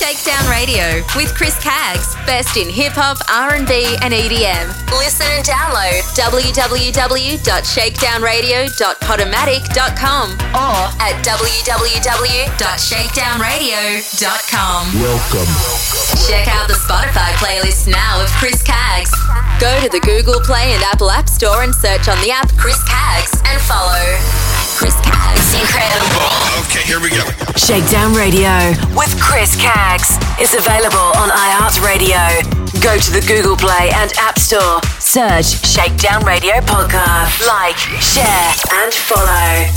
Shakedown Radio with Chris Caggs. Best in hip hop, R&B, and EDM. Listen and download www.shakedownradio.podomatic.com or at www.shakedownradio.com. Welcome. Check out the Spotify playlist now of Chris Caggs. Go to the Google Play and Apple App Store and search on the app Chris Caggs and follow. Chris Caggs, incredible. Okay, here we go. Shakedown Radio with Chris Caggs is available on iHeartRadio. Go to the Google Play and App Store. Search Shakedown Radio Podcast. Like, share, and follow.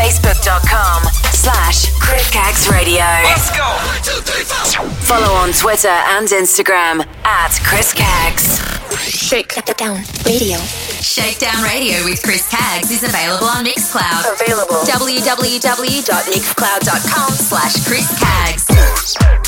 Facebook.com slash Chris Caggs Radio. Let's go. One, two, three, four. Follow on Twitter and Instagram at Chris Caggs. Shake down radio. Shakedown Radio with Chris Caggs is available on Mixcloud. Available. www.mixcloud.com slash Chris Caggs.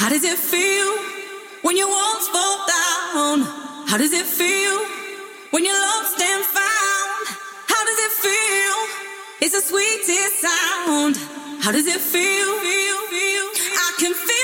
How does it feel when your walls fall down? How does it feel when you're lost and found? How does it feel? It's the sweetest sound. How does it feel? I can feel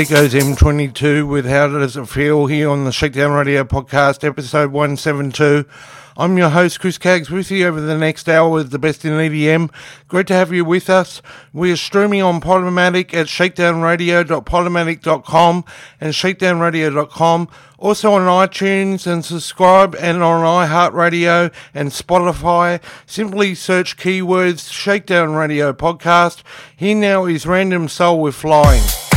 There goes M22 with How Does It Feel here on the Shakedown Radio podcast, episode 172. I'm your host, Chris Caggs, with you over the next hour with the best in EDM. Great to have you with us. We are streaming on Podomatic at shakedownradio.podomatic.com and shakedownradio.com. Also on iTunes and subscribe and on iHeartRadio and Spotify. Simply search keywords Shakedown Radio Podcast. Here now is Random Soul with Flying.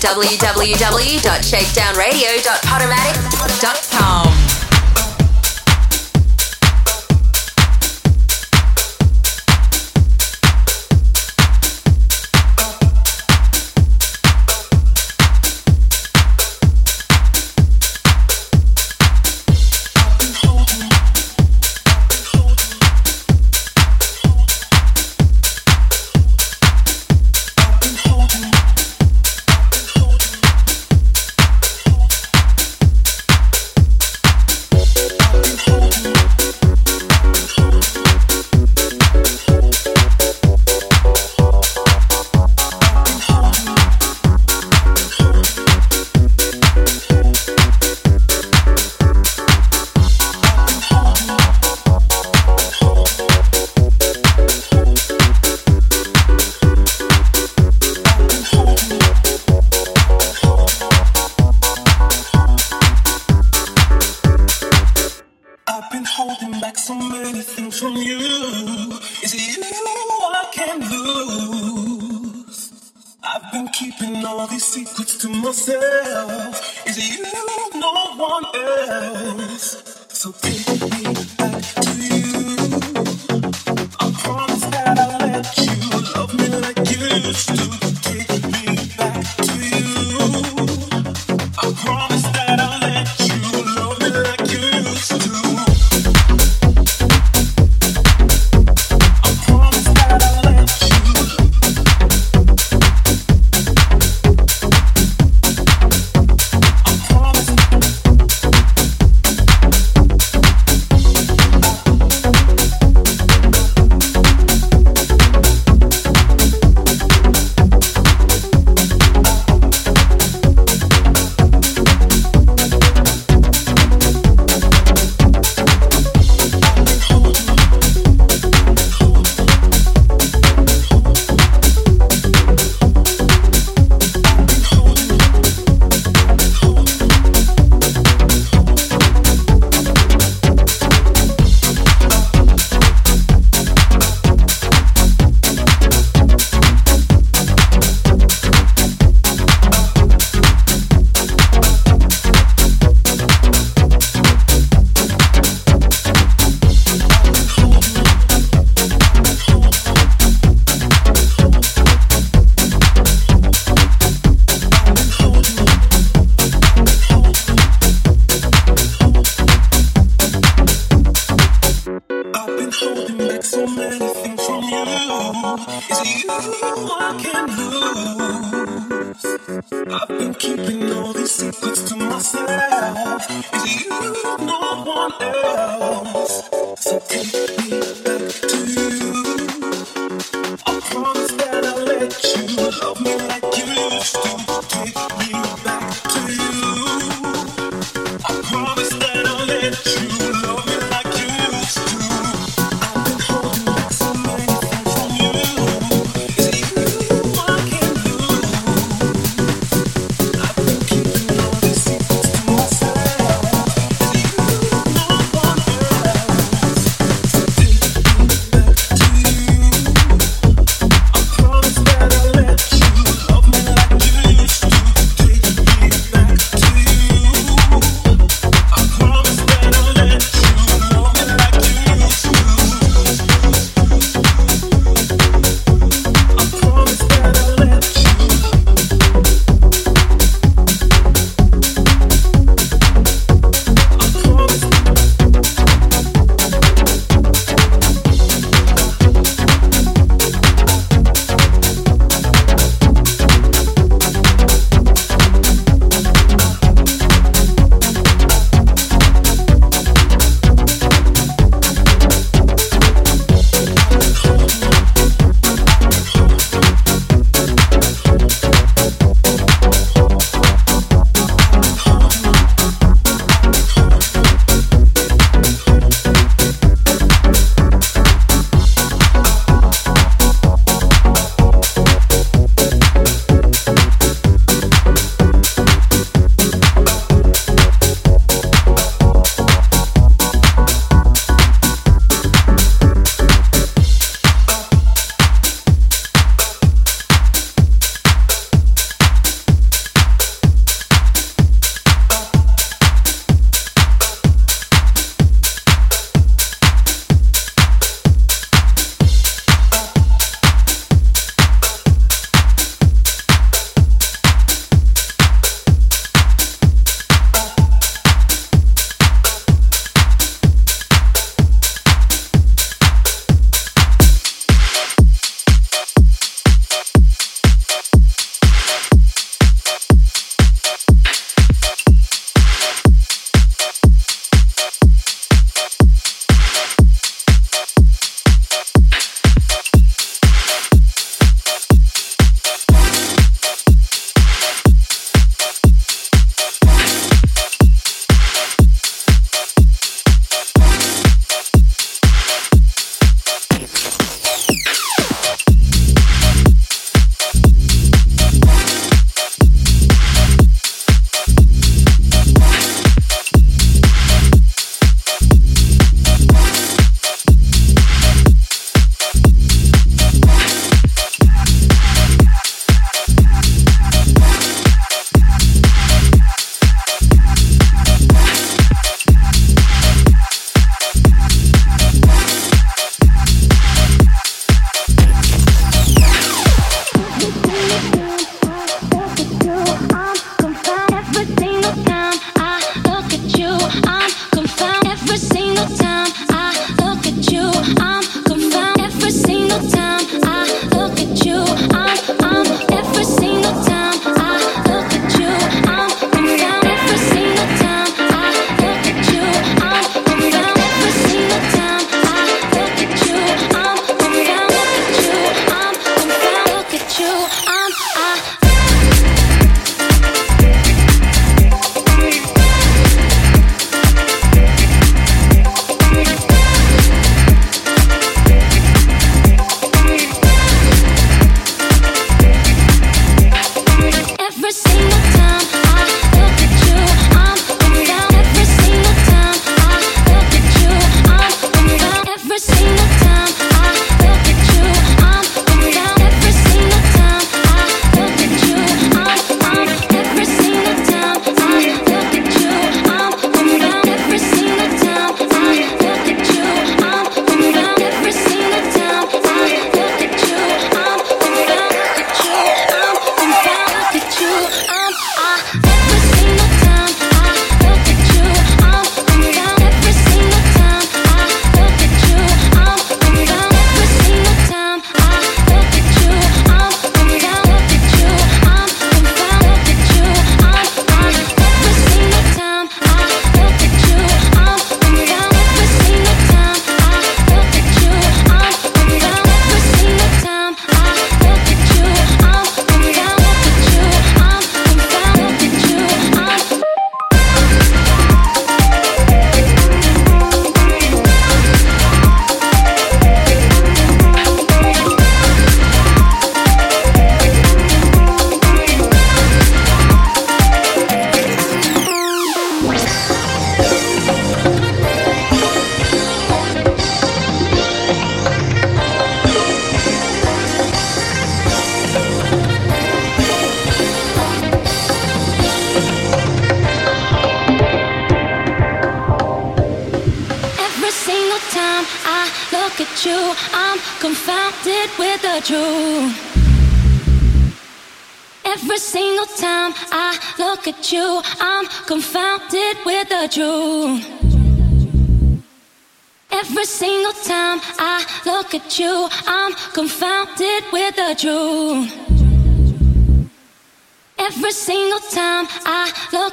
www.shakedownradio.podomatic.com.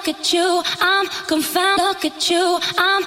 look at you, I'm confounded. Look at you, I'm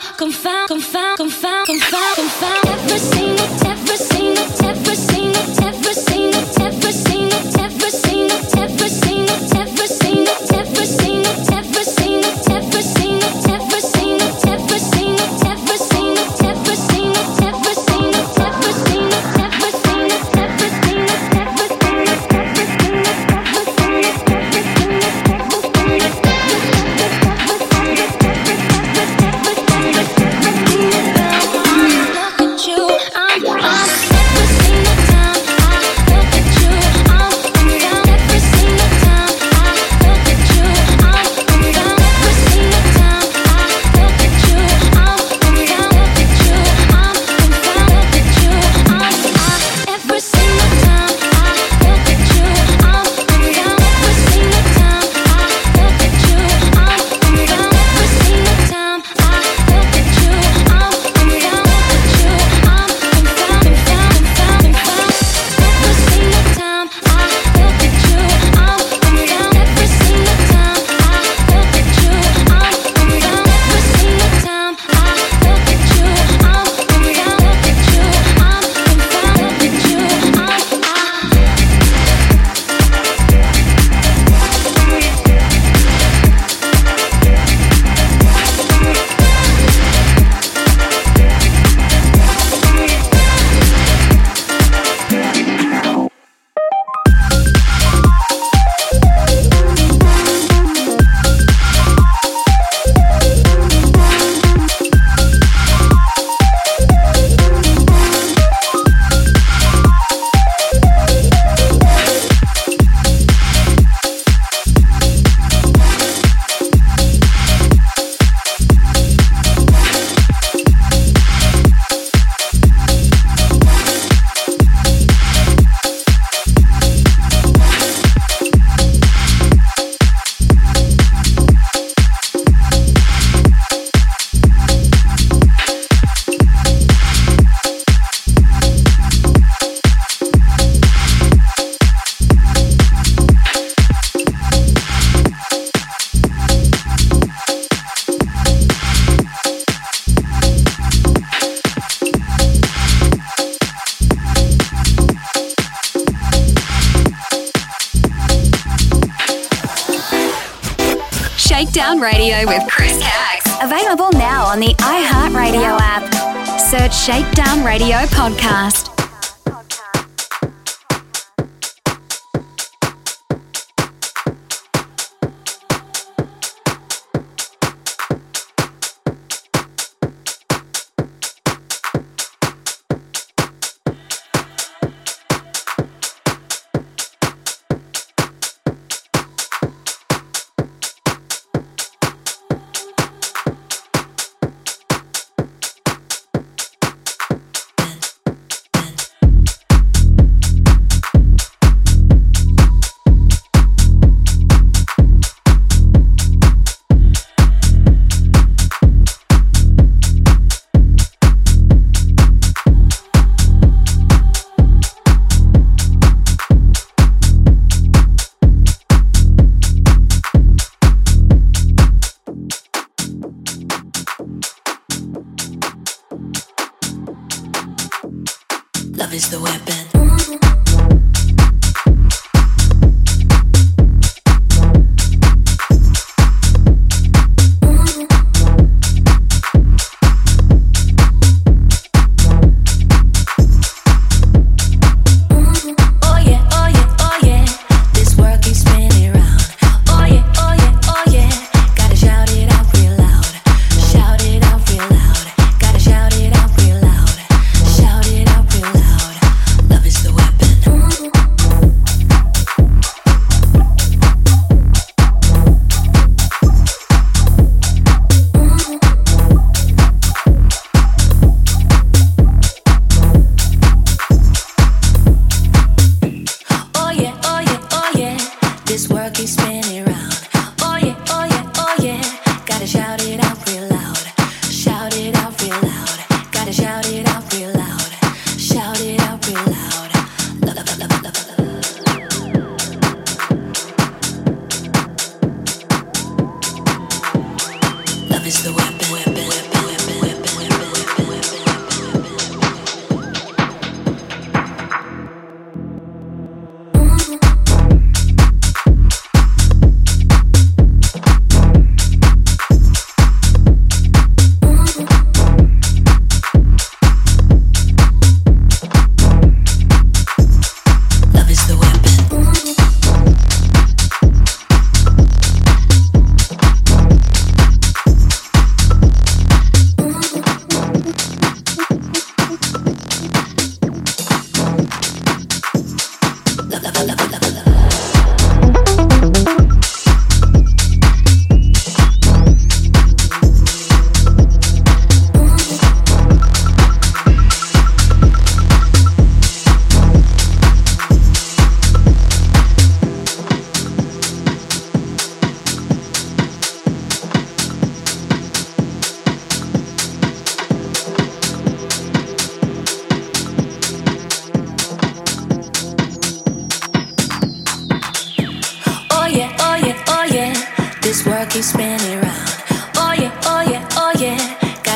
Radio with Chris Caggs. Available now on the iHeartRadio app. Search Shakedown Radio Podcast.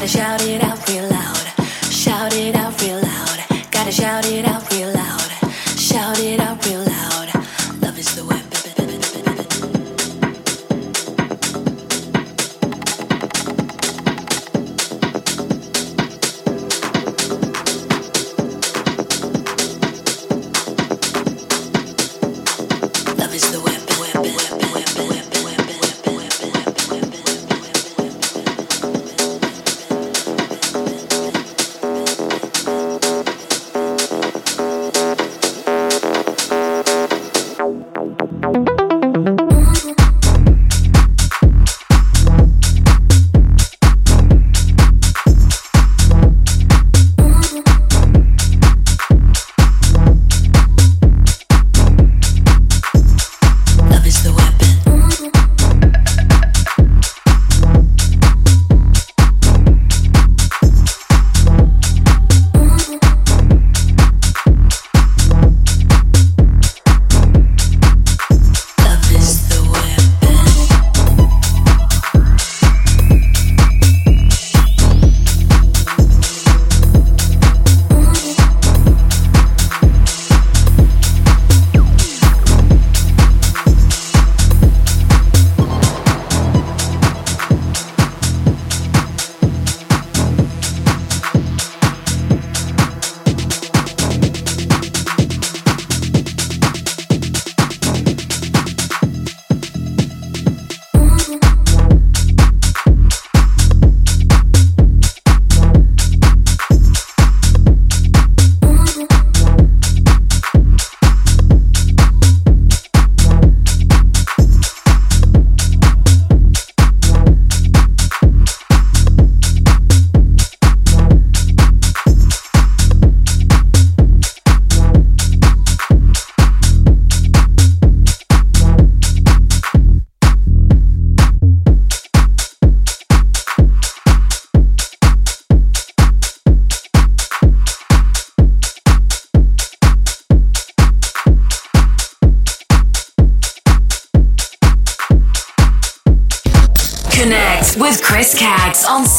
to shout it out.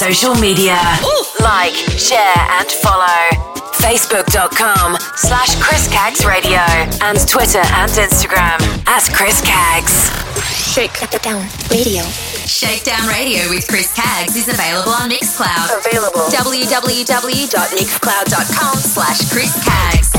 social media. Ooh. Like, share, and follow. Facebook.com slash Chris Caggs Radio and Twitter and Instagram at Chris Caggs. Shakedown Radio. Shakedown Radio with Chris Caggs is available on Mixcloud. Available. www.mixcloud.com slash Chris Caggs.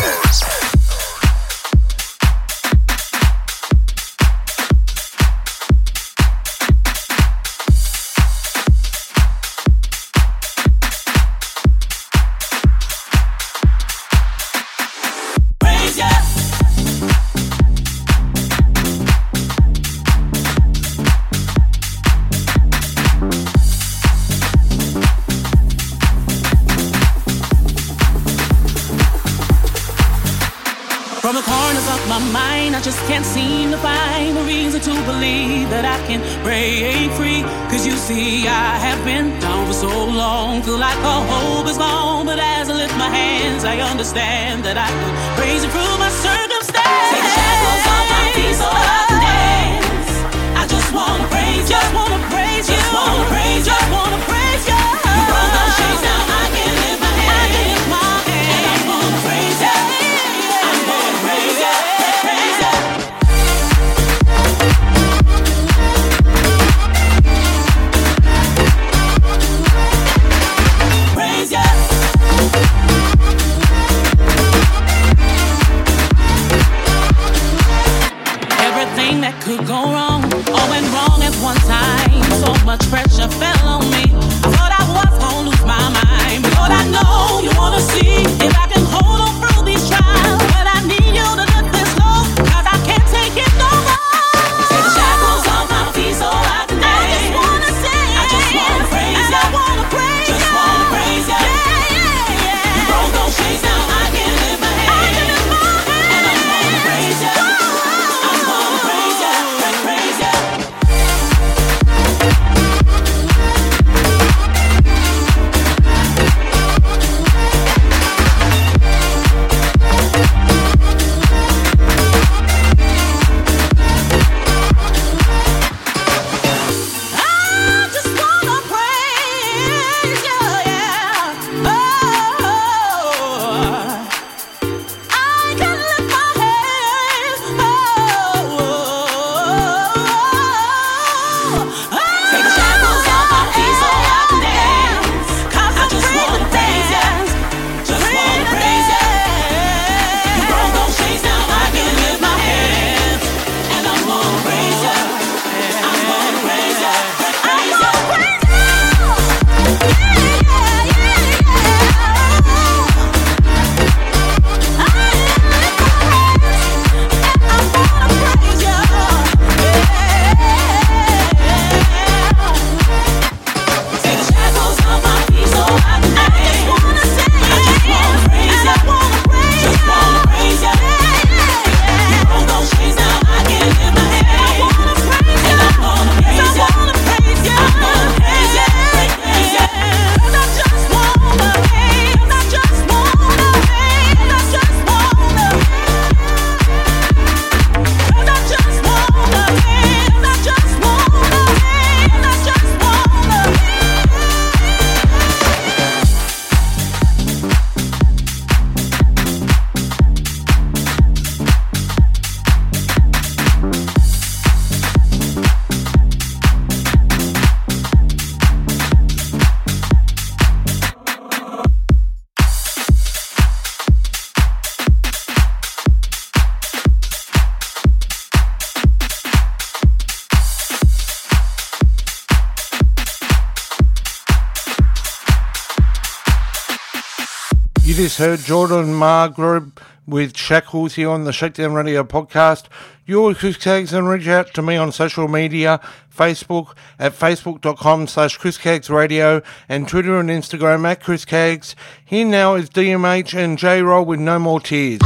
just heard Jordan Magro with Shackles here on the Shakedown Radio podcast. Your Chris Caggs and reach out to me on social media, Facebook at facebook.com slash Chris Caggs Radio and Twitter and Instagram at Chris Caggs. Here now is DMH and J-Roll with No More Tears.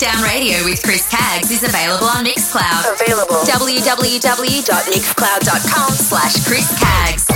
Breakdown Radio with Chris Caggs is available on Mixcloud. Available. www.mixcloud.com slash Chris Caggs.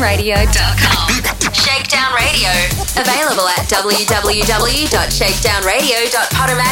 shakedownradio.com. Shakedown Radio. Available at www.shakedownradio.podomatic.com.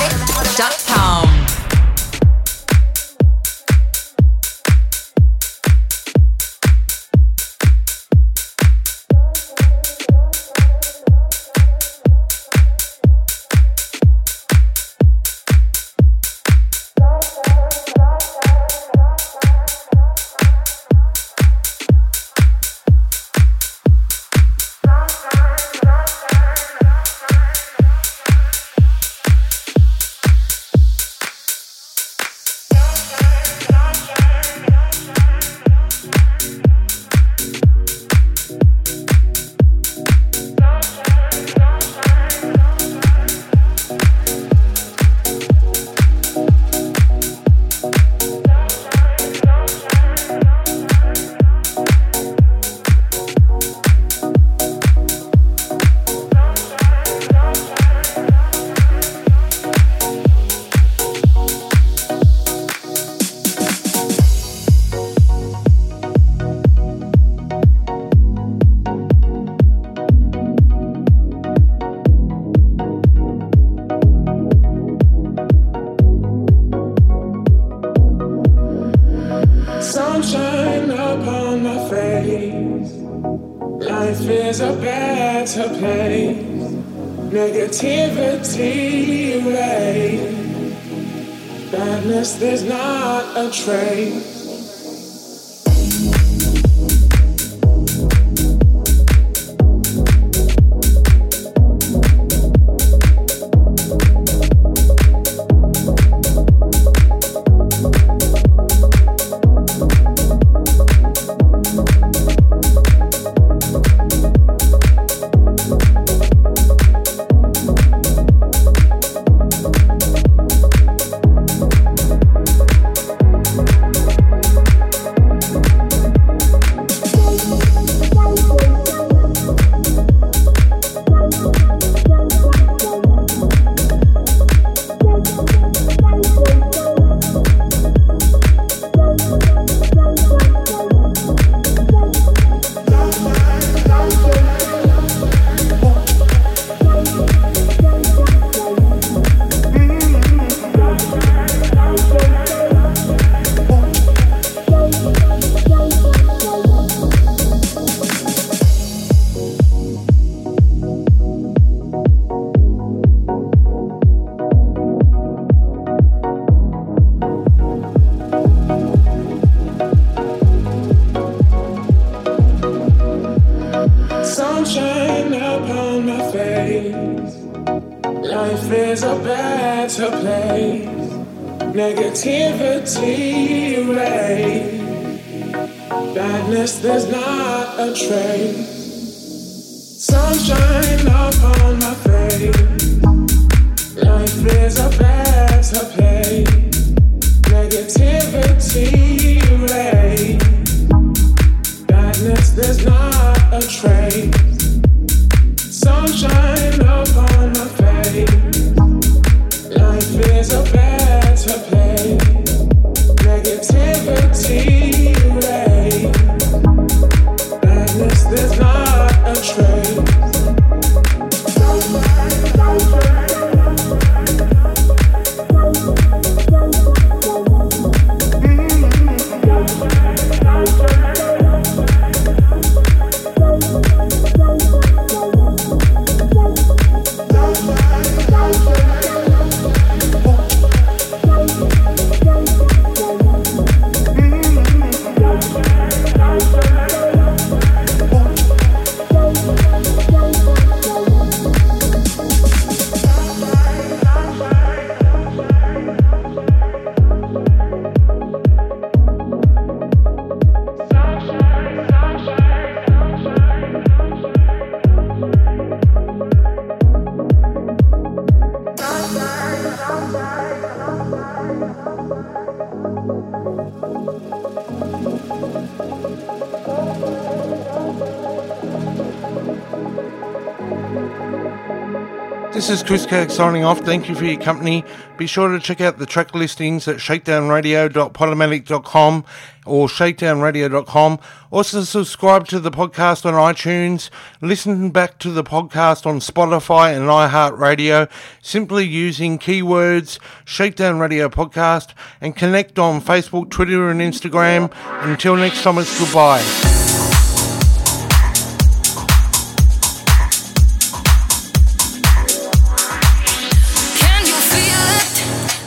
This is Chris Kirk signing off. Thank you for your company. Be sure to check out the track listings at shakedownradio.podomatic.com or shakedownradio.com. Also, subscribe to the podcast on iTunes. Listen back to the podcast on Spotify and iHeartRadio simply using keywords Shakedown Radio Podcast and connect on Facebook, Twitter, and Instagram. Until next time, it's goodbye.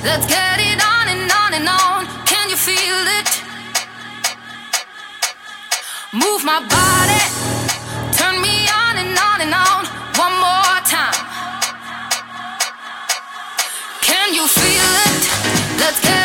Let's get it on and on and on. Can you feel it? Move my body. Turn me on and on and on. One more time. Can you feel it? Let's get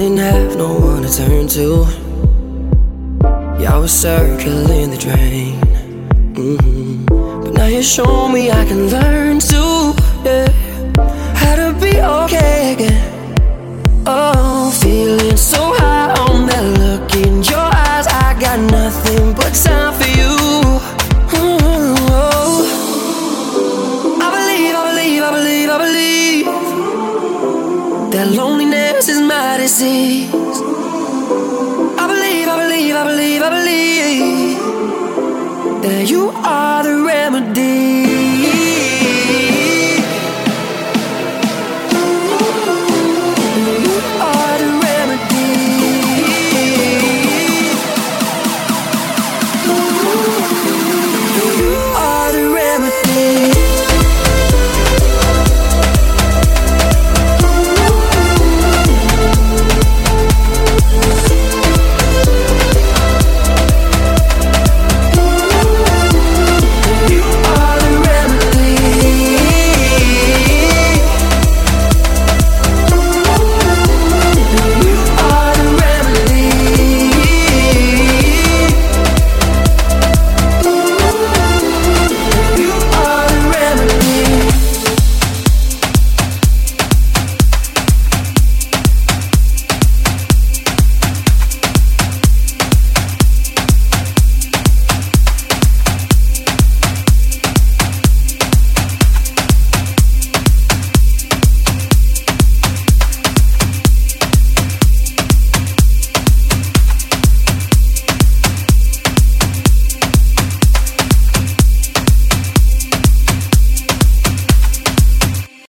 didn't have no one to turn to. Yeah, I was circling the drain. Mm-hmm. But now you show me I can learn to, yeah, how to be okay again. You